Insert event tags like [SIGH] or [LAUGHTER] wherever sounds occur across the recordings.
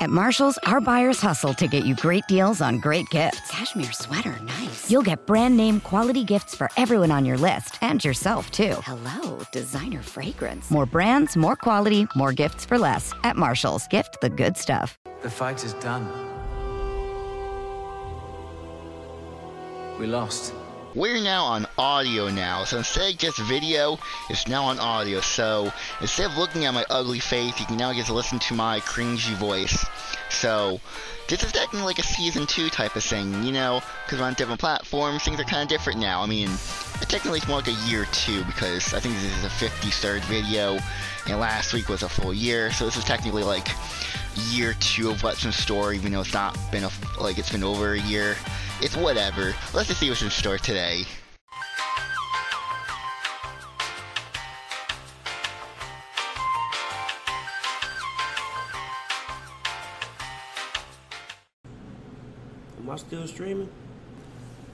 At Marshalls, our buyers hustle to get you great deals on great gifts. Cashmere sweater, nice. You'll get brand name quality gifts for everyone on your list and yourself, too. Hello, designer fragrance. More brands, more quality, more gifts for less. At Marshalls, gift the good stuff. The fight is done. We lost. We're now on audio now, so instead of just video, it's now on audio. So instead of looking at my ugly face, you can now get to listen to my cringy voice. So this is technically like a season two type of thing, you know, because we're on different platforms, things are kind of different now. I mean, technically it's more like a year two because I think this is a 53rd video, and last week was a full year, so this is technically like year two of what's in store, even though it's not been a, like it's been over a year. It's whatever. Let's just see what's in store today. Am I still streaming?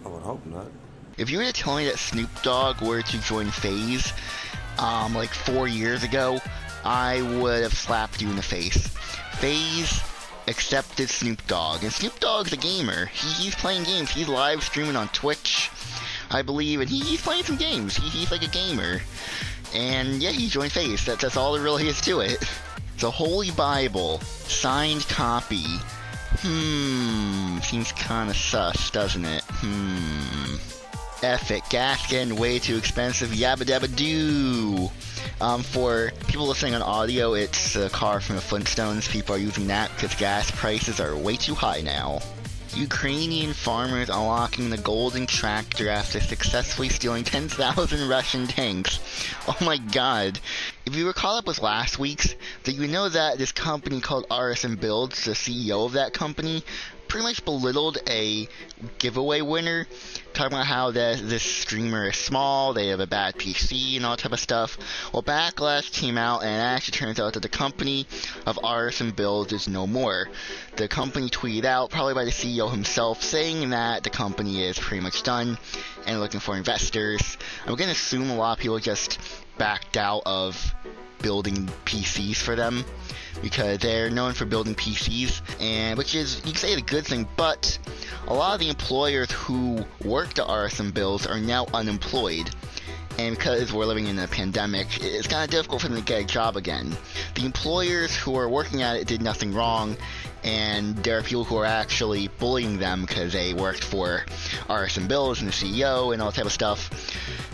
I would hope not. If you were to tell me that Snoop Dogg were to join FaZe, um, like four years ago, I would have slapped you in the face. FaZe accepted Snoop Dogg, and Snoop Dogg's a gamer. He, he's playing games. He's live streaming on Twitch, I believe, and he, he's playing some games. He, he's like a gamer. And yeah, he joined FaZe. That, that's all there really is to it. It's a Holy Bible, signed copy. Hmm, seems kinda sus, doesn't it? Hmm. F gas getting way too expensive, yabba dabba doo. Um, for people listening on audio, it's a car from the Flintstones. People are using that because gas prices are way too high now. Ukrainian farmers unlocking the golden tractor after successfully stealing [LAUGHS] 10,000 Russian tanks. Oh my god. If you caught up with last week's, then you know that this company called Artesian Builds, the CEO of that company, pretty much belittled a giveaway winner, talking about how the, this streamer is small, they have a bad PC, and all type of stuff. Well, Backlash came out, and it actually turns out that the company of Artesian Builds is no more. The company tweeted out, probably by the CEO himself, saying that the company is pretty much done and looking for investors. I'm going to assume a lot of people just backed out of building PCs for them because they're known for building PCs, and which is you can say a good thing, but a lot of the employers who worked at Artesian Builds are now unemployed. And because we're living in a pandemic, it's kind of difficult for them to get a job again. The employers who are working at it did nothing wrong, and there are people who are actually bullying them because they worked for Artesian Builds and the CEO and all that type of stuff.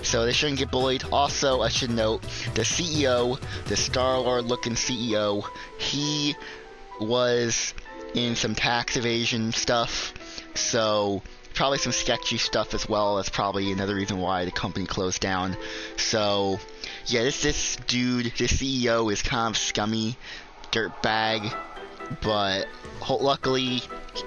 So they shouldn't get bullied. Also, I should note the CEO, the Star Lord looking CEO, he was in some tax evasion stuff. So probably some sketchy stuff as well. That's probably another reason why the company closed down. So yeah, this this dude, this CEO is kind of scummy, dirtbag, but luckily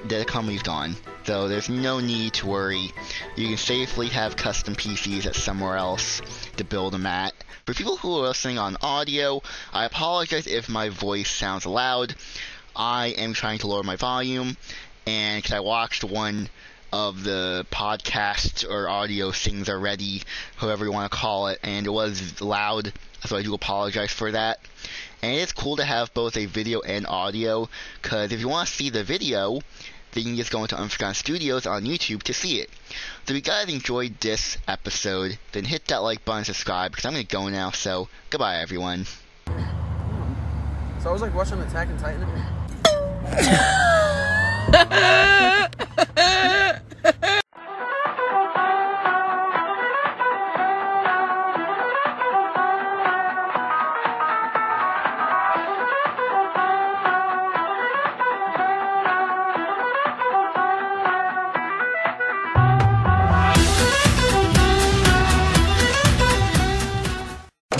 the company's gone. So there's no need to worry. You can safely have custom PCs at somewhere else to build them at. For people who are listening on audio, I apologize if my voice sounds loud. I am trying to lower my volume, and because I watched one of the podcast or audio things already, however you want to call it, and it was loud, so I do apologize for that. And it's cool to have both a video and audio, because if you want to see the video, then you can just go into Unforgotten Studios on YouTube to see it. So if you guys enjoyed this episode, then hit that like button and subscribe, because I'm going to go now, so goodbye everyone. So I was like watching Attack on Titan. [LAUGHS]